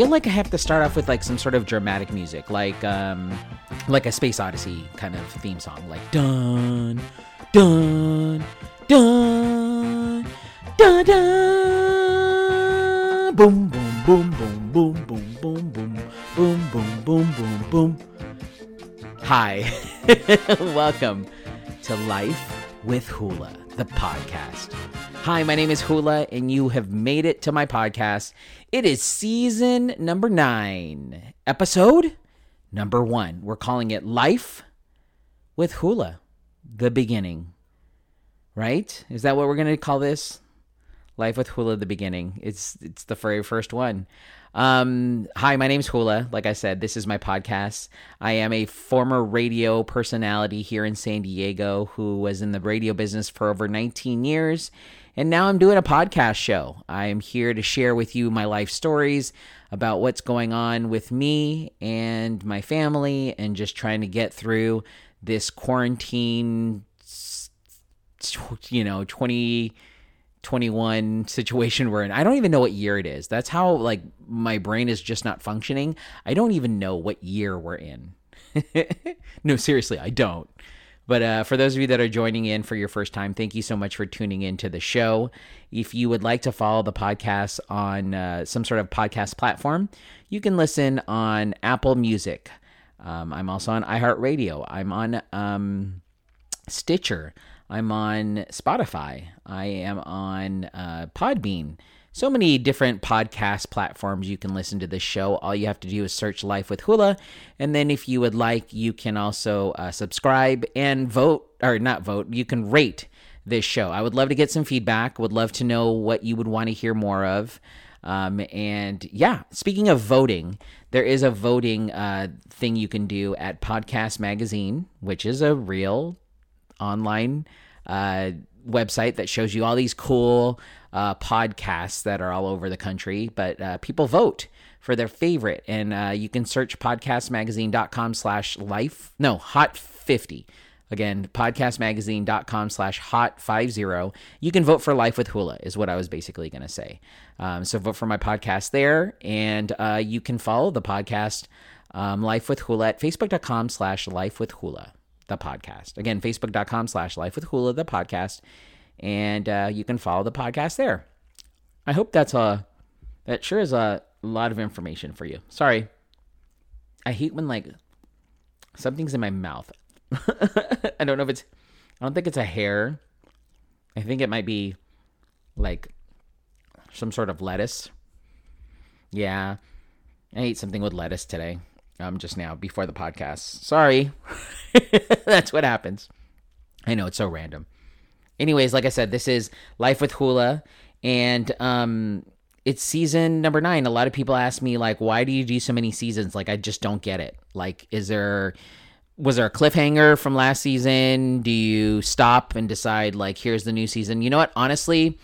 feel like I have to start off with like some sort of dramatic music, like um, like a Space Odyssey kind of theme song, like dun dun dun dun dun boom boom boom boom boom boom boom boom boom boom boom boom boom. Hi, welcome to Life with Hula, the podcast. Hi, my name is Hula, and you have made it to my podcast. It is season number nine, episode number one. We're calling it Life with Hula, the beginning. Right? Is that what we're going to call this? Life with Hula, the beginning. It's it's the very first one. Um, hi, my name's Hula. Like I said, this is my podcast. I am a former radio personality here in San Diego who was in the radio business for over 19 years. And now I'm doing a podcast show. I am here to share with you my life stories about what's going on with me and my family and just trying to get through this quarantine, you know, 20 21 situation we're in. I don't even know what year it is. That's how like my brain is just not functioning. I don't even know what year we're in. no, seriously, I don't. But uh, for those of you that are joining in for your first time, thank you so much for tuning in to the show. If you would like to follow the podcast on uh, some sort of podcast platform, you can listen on Apple Music. Um, I'm also on iHeartRadio. I'm on um, Stitcher. I'm on Spotify. I am on uh, Podbean. So many different podcast platforms you can listen to this show. All you have to do is search Life with Hula. And then if you would like, you can also uh, subscribe and vote, or not vote, you can rate this show. I would love to get some feedback, would love to know what you would want to hear more of. Um, and yeah, speaking of voting, there is a voting uh, thing you can do at Podcast Magazine, which is a real online uh, website that shows you all these cool uh, podcasts that are all over the country. But uh, people vote for their favorite, and uh, you can search podcastmagazine.com slash life. No, hot fifty. Again, podcastmagazine.com slash hot 50. You can vote for Life with Hula, is what I was basically going to say. Um, so vote for my podcast there, and uh, you can follow the podcast um, Life with Hula at facebook.com slash life with Hula the podcast. Again, facebook.com slash life with hula, the podcast. And uh, you can follow the podcast there. I hope that's a, that sure is a lot of information for you. Sorry. I hate when like something's in my mouth. I don't know if it's, I don't think it's a hair. I think it might be like some sort of lettuce. Yeah. I ate something with lettuce today um, just now before the podcast. Sorry. That's what happens. I know it's so random. Anyways, like I said, this is Life with Hula, and um, it's season number nine. A lot of people ask me like, why do you do so many seasons? Like, I just don't get it. Like, is there was there a cliffhanger from last season? Do you stop and decide like, here's the new season? You know what? Honestly,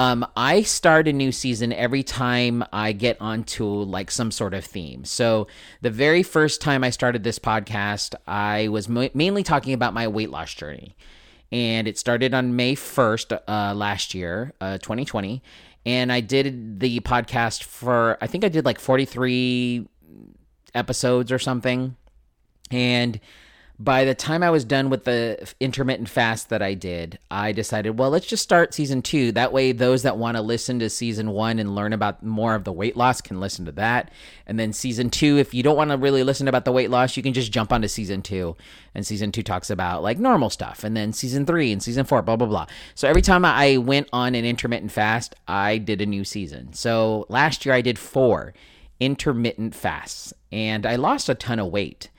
um, I start a new season every time I get onto like some sort of theme. So the very first time I started this podcast, I was mainly talking about my weight loss journey, and it started on May first uh, last year, uh, 2020. And I did the podcast for I think I did like 43 episodes or something, and by the time I was done with the intermittent fast that I did, I decided, well, let's just start season two. That way, those that want to listen to season one and learn about more of the weight loss can listen to that. And then season two, if you don't want to really listen about the weight loss, you can just jump onto season two. And season two talks about like normal stuff. And then season three and season four, blah, blah, blah. So every time I went on an intermittent fast, I did a new season. So last year, I did four intermittent fasts and I lost a ton of weight.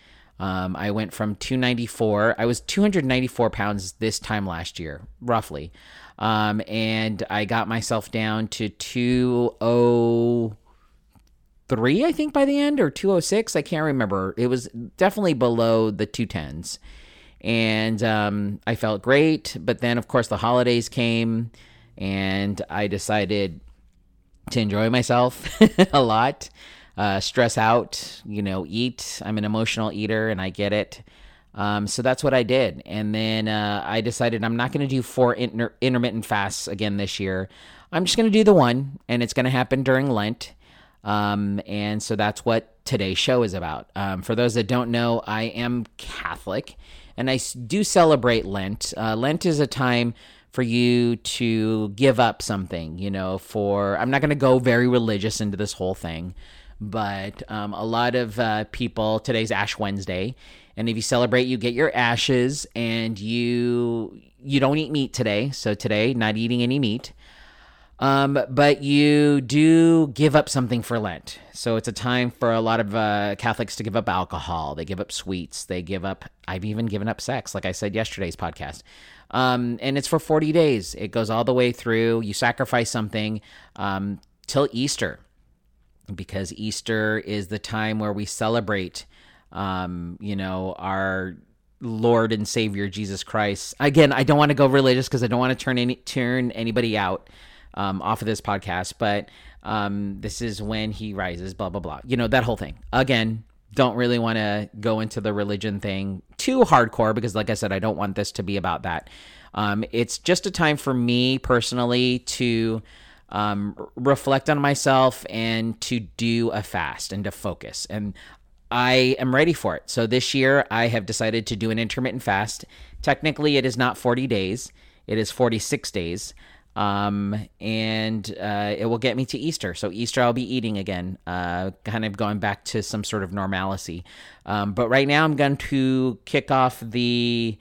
Um, I went from 294. I was 294 pounds this time last year, roughly. Um, and I got myself down to 203, I think, by the end, or 206. I can't remember. It was definitely below the 210s. And um, I felt great. But then, of course, the holidays came, and I decided to enjoy myself a lot uh, stress out, you know, eat. I'm an emotional eater and I get it. Um, so that's what I did. And then uh, I decided I'm not going to do four inter- intermittent fasts again this year. I'm just going to do the one, and it's going to happen during Lent. Um, and so that's what today's show is about. Um, for those that don't know, I am Catholic and I do celebrate Lent. Uh, Lent is a time for you to give up something, you know, for I'm not going to go very religious into this whole thing, but um, a lot of uh, people today's Ash Wednesday, and if you celebrate, you get your ashes, and you you don't eat meat today. So today, not eating any meat. Um, but you do give up something for Lent. So it's a time for a lot of uh, Catholics to give up alcohol. They give up sweets. They give up, I've even given up sex, like I said yesterday's podcast. Um, and it's for 40 days. It goes all the way through. You sacrifice something um, till Easter because Easter is the time where we celebrate, um, you know, our Lord and Savior Jesus Christ. Again, I don't want to go religious because I don't want to turn any turn anybody out um, off of this podcast, but um, this is when he rises. Blah blah blah. You know that whole thing. Again, don't really want to go into the religion thing too hardcore because, like I said, I don't want this to be about that. Um, it's just a time for me personally to um, reflect on myself and to do a fast and to focus. And I am ready for it. So this year, I have decided to do an intermittent fast. Technically, it is not 40 days, it is 46 days. Um, and uh, it will get me to Easter. So, Easter, I'll be eating again, uh, kind of going back to some sort of normalcy. Um, but right now, I'm going to kick off the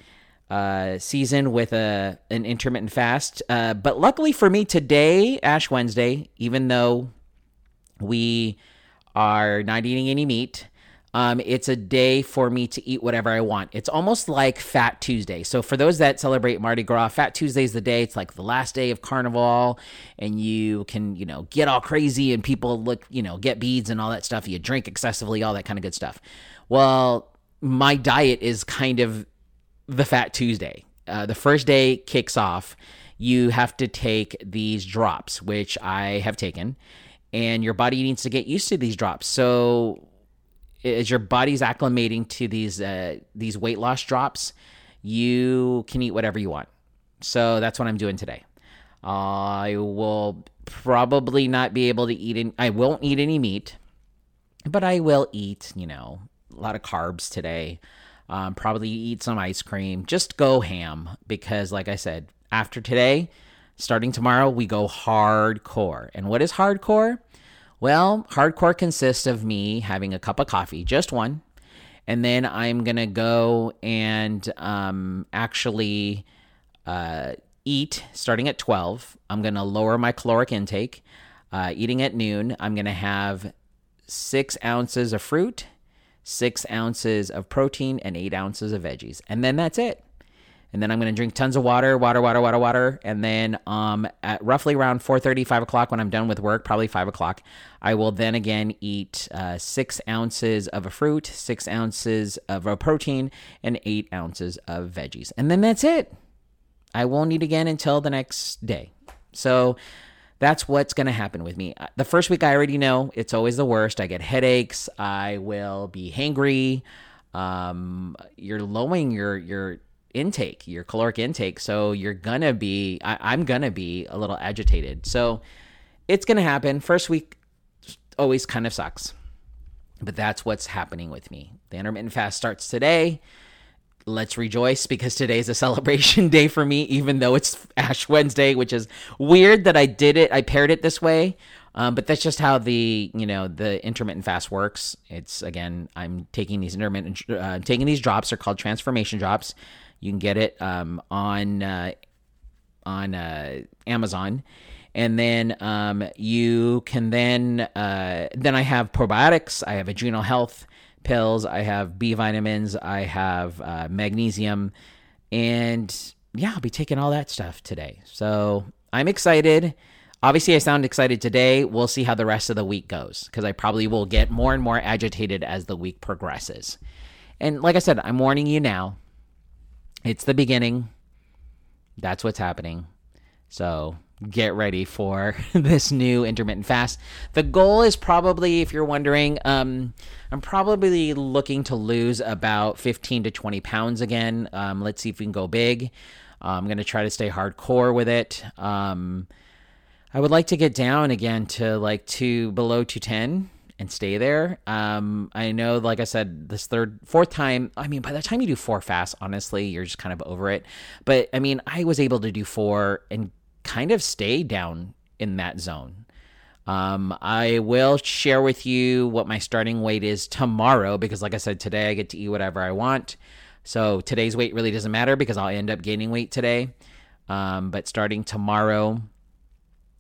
uh, season with a an intermittent fast. Uh, but luckily for me, today, Ash Wednesday, even though we are not eating any meat, um, it's a day for me to eat whatever I want. It's almost like Fat Tuesday. So for those that celebrate Mardi Gras, Fat Tuesday is the day. It's like the last day of Carnival, and you can you know get all crazy and people look you know get beads and all that stuff. You drink excessively, all that kind of good stuff. Well, my diet is kind of the Fat Tuesday. Uh, the first day kicks off. You have to take these drops, which I have taken, and your body needs to get used to these drops. So, as your body's acclimating to these uh, these weight loss drops, you can eat whatever you want. So that's what I'm doing today. I will probably not be able to eat. Any, I won't eat any meat, but I will eat. You know, a lot of carbs today. Um, probably eat some ice cream. Just go ham because, like I said, after today, starting tomorrow, we go hardcore. And what is hardcore? Well, hardcore consists of me having a cup of coffee, just one, and then I'm gonna go and um, actually uh, eat starting at 12. I'm gonna lower my caloric intake. Uh, eating at noon, I'm gonna have six ounces of fruit six ounces of protein, and eight ounces of veggies. And then that's it. And then I'm going to drink tons of water, water, water, water, water. And then um, at roughly around 4.30, 5 o'clock when I'm done with work, probably 5 o'clock, I will then again eat uh, 6 ounces of a fruit, 6 ounces of a protein, and 8 ounces of veggies. And then that's it. I won't eat again until the next day. So that's what's going to happen with me. Uh, the first week, I already know it's always the worst. I get headaches. I will be hangry. Um, you're lowering your your intake, your caloric intake, so you're gonna be. I, I'm gonna be a little agitated. So it's gonna happen. First week always kind of sucks, but that's what's happening with me. The intermittent fast starts today let's rejoice because today is a celebration day for me, even though it's Ash Wednesday, which is weird that I did it. I paired it this way. Um, but that's just how the you know the intermittent fast works. It's again, I'm taking these intermittent, uh, taking these drops. They're called transformation drops. You can get it um, on uh, on uh, Amazon, and then um, you can then uh, then I have probiotics. I have adrenal health pills, I have B vitamins, I have uh, magnesium, and yeah, I'll be taking all that stuff today. So I'm excited. Obviously, I sound excited today. We'll see how the rest of the week goes because I probably will get more and more agitated as the week progresses. And like I said, I'm warning you now. It's the beginning. That's what's happening. So get ready for this new intermittent fast. The goal is probably, if you're wondering, um, I'm probably looking to lose about 15 to 20 pounds again. Um, let's see if we can go big. Uh, I'm going to try to stay hardcore with it. Um, I would like to get down again to like two below 210 and stay there. Um, I know, like I said, this third, fourth time, I mean, by the time you do four fast, honestly, you're just kind of over it. But I mean, I was able to do four and kind of stay down in that zone. Um, I will share with you what my starting weight is tomorrow because, like I said, today I get to eat whatever I want. So today's weight really doesn't matter because I'll end up gaining weight today. Um, but starting tomorrow,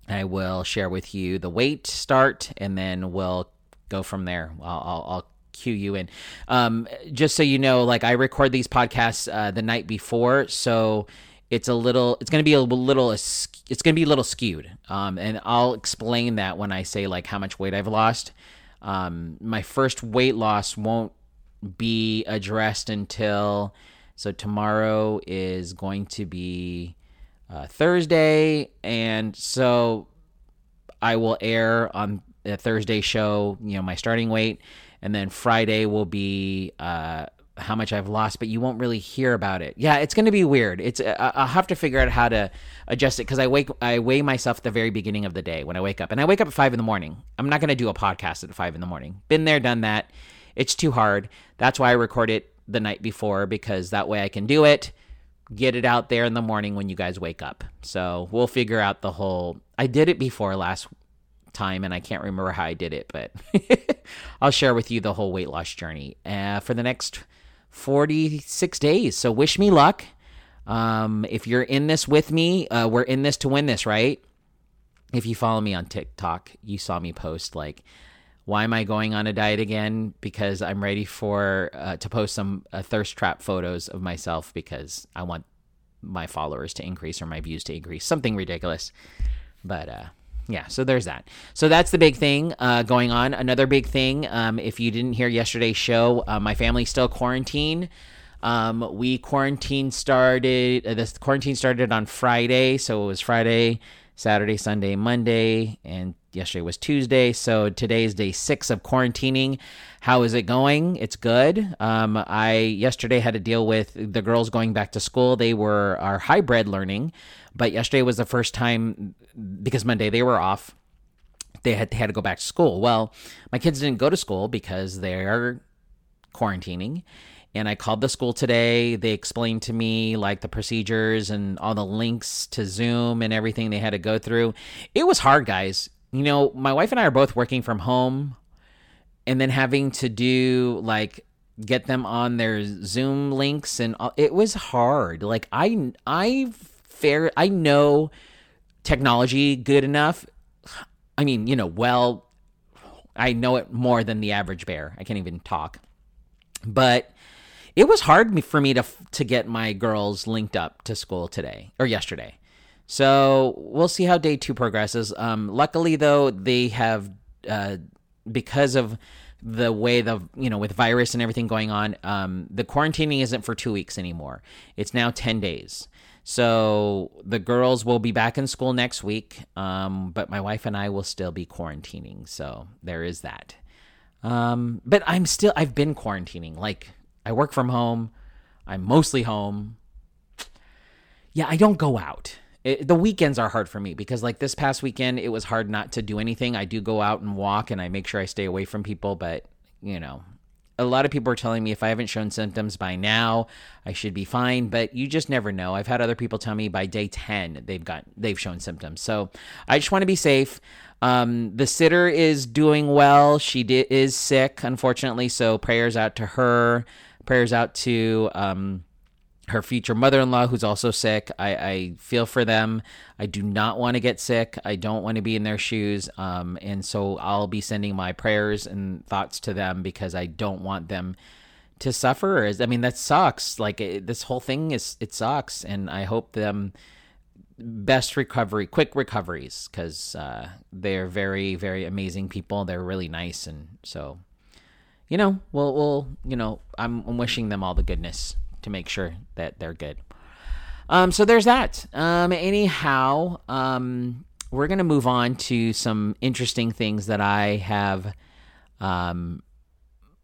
I will share with you the weight start, and then we'll go from there. I'll, I'll, I'll cue you in. Um, just so you know, like I record these podcasts uh, the night before, so it's a little, it's going to be a little, it's going to be a little skewed. Um, and I'll explain that when I say like how much weight I've lost. Um, my first weight loss won't be addressed until so tomorrow is going to be uh, Thursday, and so I will air on the Thursday show, you know, my starting weight, and then Friday will be uh, how much I've lost, but you won't really hear about it. Yeah, it's going to be weird. It's I'll have to figure out how to adjust it because I wake I weigh myself at the very beginning of the day when I wake up, and I wake up at five in the morning. I'm not going to do a podcast at five in the morning. Been there, done that. It's too hard. That's why I record it the night before because that way I can do it get it out there in the morning when you guys wake up. So we'll figure out the whole. I did it before last time and I can't remember how I did it, but I'll share with you the whole weight loss journey uh, for the next 46 days. So wish me luck. Um, if you're in this with me, uh, we're in this to win this, right? If you follow me on TikTok, you saw me post like why am I going on a diet again? Because I'm ready for uh, to post some uh, thirst trap photos of myself because I want my followers to increase or my views to increase. Something ridiculous, but uh, yeah. So there's that. So that's the big thing uh, going on. Another big thing. Um, if you didn't hear yesterday's show, uh, my family's still quarantined. Um, we quarantine started. Uh, this quarantine started on Friday, so it was Friday, Saturday, Sunday, Monday, and yesterday was Tuesday, so today is day six of quarantining. How is it going? It's good. Um, I yesterday had to deal with the girls going back to school. They were our hybrid learning, but yesterday was the first time because Monday they were off. They had, they had to go back to school. Well, my kids didn't go to school because they're quarantining and I called the school today. They explained to me like the procedures and all the links to Zoom and everything they had to go through. It was hard, guys. You know, my wife and I are both working from home and then having to do like get them on their Zoom links and all, it was hard. Like I I fair I know technology good enough. I mean, you know, well I know it more than the average bear. I can't even talk. But it was hard for me to to get my girls linked up to school today or yesterday. So we'll see how day two progresses. Um, luckily, though, they have uh, because of the way the you know with virus and everything going on, um, the quarantining isn't for two weeks anymore. It's now ten days. So the girls will be back in school next week, um, but my wife and I will still be quarantining. So there is that. Um, but I'm still I've been quarantining like I work from home. I'm mostly home. Yeah, I don't go out. It, the weekends are hard for me because, like this past weekend, it was hard not to do anything. I do go out and walk and I make sure I stay away from people, but you know, a lot of people are telling me if I haven't shown symptoms by now, I should be fine, but you just never know. I've had other people tell me by day 10 they've got they've shown symptoms. So, I just want to be safe. Um, the sitter is doing well. She di- is sick, unfortunately, so prayers out to her. Prayers out to um, her future mother-in-law who's also sick. I, I feel for them. I do not want to get sick. I don't want to be in their shoes. Um, and so I'll be sending my prayers and thoughts to them because I don't want them to suffer. I mean, that sucks. Like it, this whole thing is, it sucks. And I hope them best recovery, quick recoveries, because uh, they're very, very amazing people. They're really nice. And so you know, we'll, we'll you know, I'm, I'm wishing them all the goodness to make sure that they're good. Um, so there's that. Um, anyhow, um, we're gonna move on to some interesting things that I have um,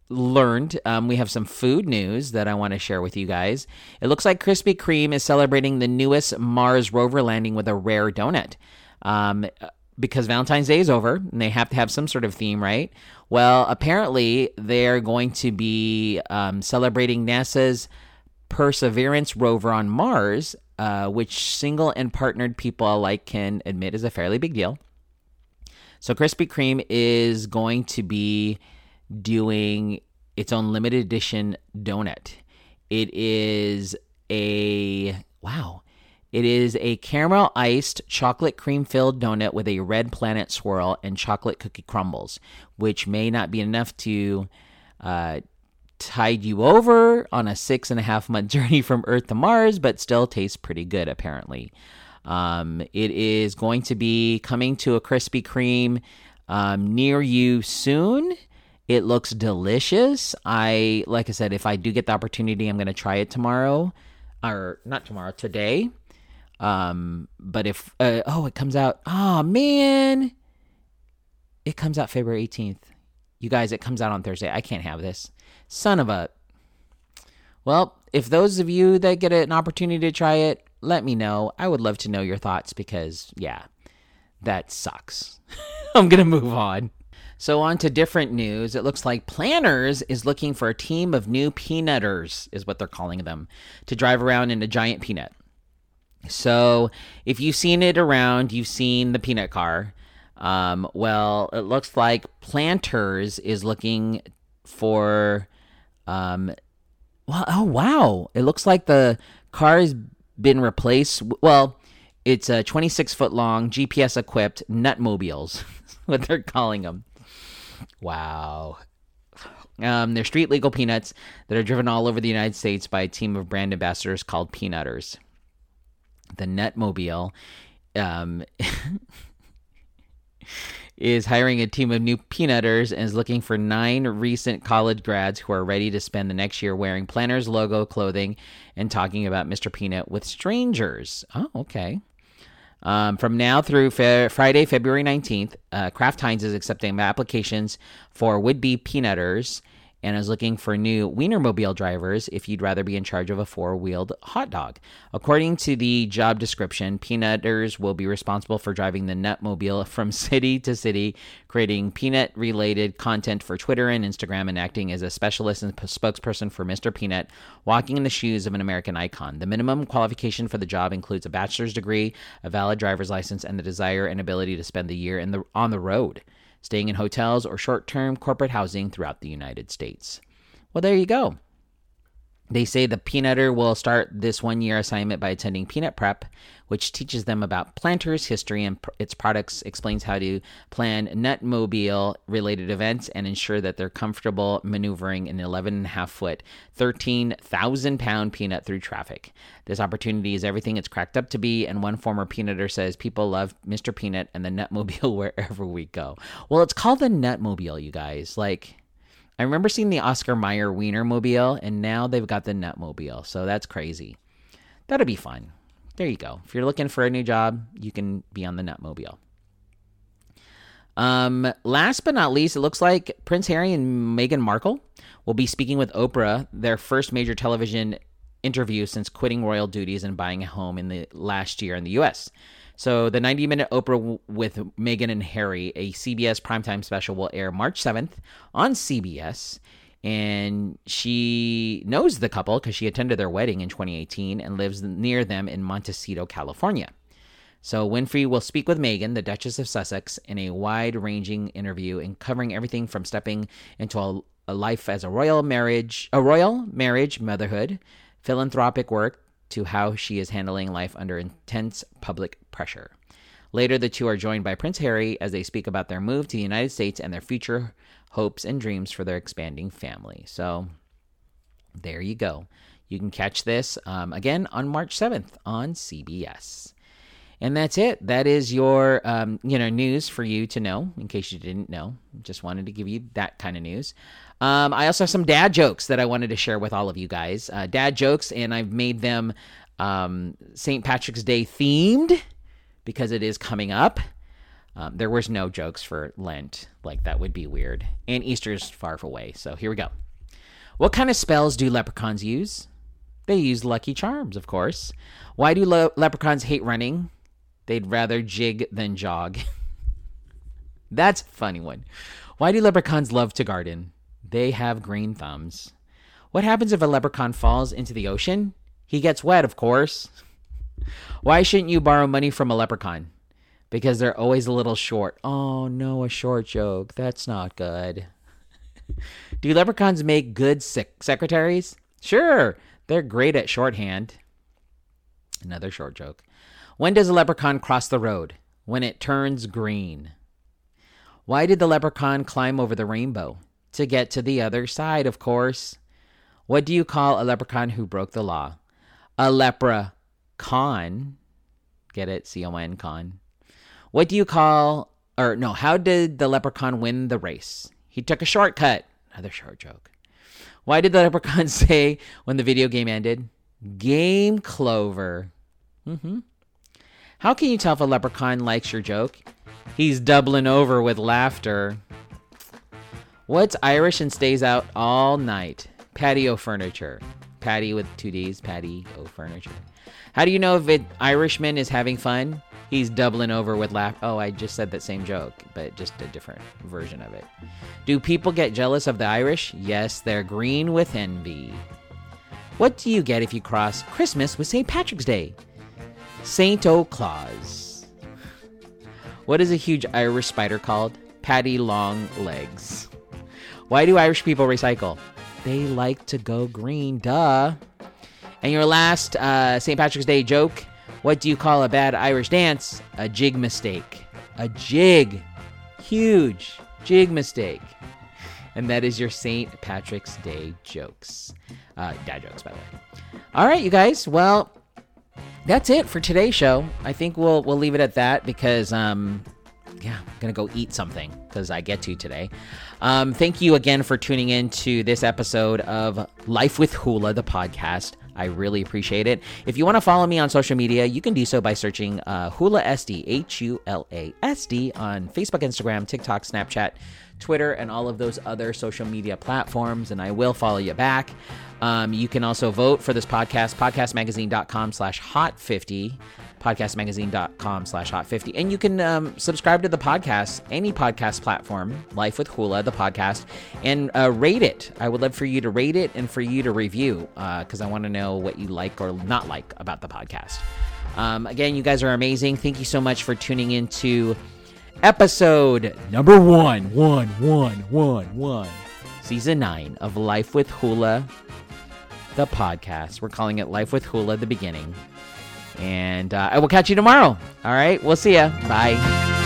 learned. Um, we have some food news that I want to share with you guys. It looks like Krispy Kreme is celebrating the newest Mars rover landing with a rare donut. Um, because Valentine's Day is over and they have to have some sort of theme, right? Well, apparently they're going to be um, celebrating NASA's Perseverance rover on Mars, uh, which single and partnered people alike can admit is a fairly big deal. So Krispy Kreme is going to be doing its own limited edition donut. It is a wow. It is a caramel iced chocolate cream filled donut with a red planet swirl and chocolate cookie crumbles, which may not be enough to uh, tide you over on a six and a half month journey from Earth to Mars, but still tastes pretty good, apparently. Um, it is going to be coming to a Krispy Kreme um, near you soon. It looks delicious. I, like I said, if I do get the opportunity, I'm going to try it tomorrow, or not tomorrow, today. Um, but if, uh, oh, it comes out, oh man, it comes out February 18th. You guys, it comes out on Thursday. I can't have this. Son of a. Well, if those of you that get an opportunity to try it, let me know. I would love to know your thoughts because, yeah, that sucks. I'm going to move on. So, on to different news. It looks like Planters is looking for a team of new peanutters, is what they're calling them, to drive around in a giant peanut. So, if you've seen it around, you've seen the peanut car. Um, well, it looks like Planters is looking for. Um, well, oh wow! It looks like the car has been replaced. Well, it's a 26 foot long GPS equipped nutmobiles, what they're calling them. Wow. Um, they're street legal peanuts that are driven all over the United States by a team of brand ambassadors called Peanutters. The Nutmobile um, is hiring a team of new peanutters and is looking for nine recent college grads who are ready to spend the next year wearing Planters logo clothing and talking about Mr. Peanut with strangers. Oh, okay. Um, from now through fe- Friday, February 19th, uh, Kraft Heinz is accepting applications for would be peanutters and is looking for new Wienermobile drivers if you'd rather be in charge of a four wheeled hot dog. According to the job description, Peanutters will be responsible for driving the Nutmobile from city to city, creating peanut related content for Twitter and Instagram, and acting as a specialist and spokesperson for Mr. Peanut, walking in the shoes of an American icon. The minimum qualification for the job includes a bachelor's degree, a valid driver's license, and the desire and ability to spend the year in the, on the road staying in hotels or short term corporate housing throughout the United States. Well, there you go. They say the peanutter will start this one year assignment by attending Peanut Prep, which teaches them about Planters history and pr- its products, explains how to plan nutmobile related events, and ensure that they're comfortable maneuvering an 11.5 foot, 13,000 pound peanut through traffic. This opportunity is everything it's cracked up to be, and one former peanutter says people love Mr. Peanut and the Nutmobile wherever we go. Well, it's called the Nutmobile, you guys. Like, I remember seeing the Oscar Mayer Wienermobile, and now they've got the Nutmobile. So that's crazy. That'll be fun. There you go. If you're looking for a new job, you can be on the Nutmobile. Um, last but not least, it looks like Prince Harry and Meghan Markle will be speaking with Oprah, their first major television interview since quitting royal duties and buying a home in the last year in the U.S. So the 90 minute Oprah with Meghan and Harry, a CBS primetime special, will air March 7th on CBS. And she knows the couple because she attended their wedding in 2018 and lives near them in Montecito, California. So Winfrey will speak with Meghan, the Duchess of Sussex, in a wide-ranging interview and covering everything from stepping into a, a life as a royal marriage, a royal marriage, motherhood, philanthropic work, to how she is handling life under intense public pressure. Later, the two are joined by Prince Harry as they speak about their move to the United States and their future hopes and dreams for their expanding family. So, there you go. You can catch this um, again on March 7th on CBS. And that's it. That is your, um, you know, news for you to know. In case you didn't know, just wanted to give you that kind of news. Um, I also have some dad jokes that I wanted to share with all of you guys. Uh, dad jokes, and I've made them um, St. Patrick's Day themed because it is coming up. Um, there was no jokes for Lent, like that would be weird. And Easter's far away, so here we go. What kind of spells do leprechauns use? They use lucky charms, of course. Why do le- leprechauns hate running? They'd rather jig than jog. That's funny one. Why do leprechauns love to garden? They have green thumbs. What happens if a leprechaun falls into the ocean? He gets wet, of course. Why shouldn't you borrow money from a leprechaun? Because they're always a little short. Oh no, a short joke. That's not good. Do leprechauns make good sec- secretaries? Sure, they're great at shorthand. Another short joke. When does a leprechaun cross the road? When it turns green. Why did the leprechaun climb over the rainbow? To get to the other side, of course. What do you call a leprechaun who broke the law? A lepra con. Get it? C O N con. What do you call, or no, how did the leprechaun win the race? He took a shortcut. Another short joke. Why did the leprechaun say when the video game ended? Game clover. Mm-hmm. How can you tell if a leprechaun likes your joke? He's doubling over with laughter. What's Irish and stays out all night? Patio furniture. Patty with two D's, patio furniture. How do you know if an Irishman is having fun? He's doubling over with laugh. Oh, I just said that same joke, but just a different version of it. Do people get jealous of the Irish? Yes, they're green with envy. What do you get if you cross Christmas with St. Patrick's Day? Saint O Claus. What is a huge Irish spider called? Patty Long Legs. Why do Irish people recycle? They like to go green, duh. And your last uh, St. Patrick's Day joke what do you call a bad Irish dance? A jig mistake. A jig. Huge jig mistake. And that is your St. Patrick's Day jokes. Uh, dad jokes, by the way. All right, you guys. Well, that's it for today's show. I think we'll we'll leave it at that because um yeah, I'm gonna go eat something because I get to today. Um, thank you again for tuning in to this episode of Life with Hula, the podcast. I really appreciate it. If you want to follow me on social media, you can do so by searching uh, Hula SD, H U L A S D, on Facebook, Instagram, TikTok, Snapchat, Twitter, and all of those other social media platforms. And I will follow you back. Um, you can also vote for this podcast, podcastmagazine.com slash hot 50 podcastmagazine.com slash hot 50 and you can um, subscribe to the podcast any podcast platform life with hula the podcast and uh, rate it i would love for you to rate it and for you to review because uh, i want to know what you like or not like about the podcast um, again you guys are amazing thank you so much for tuning into episode number one one one one one season nine of life with hula the podcast we're calling it life with hula the beginning and uh, I will catch you tomorrow. All right. We'll see ya. Bye.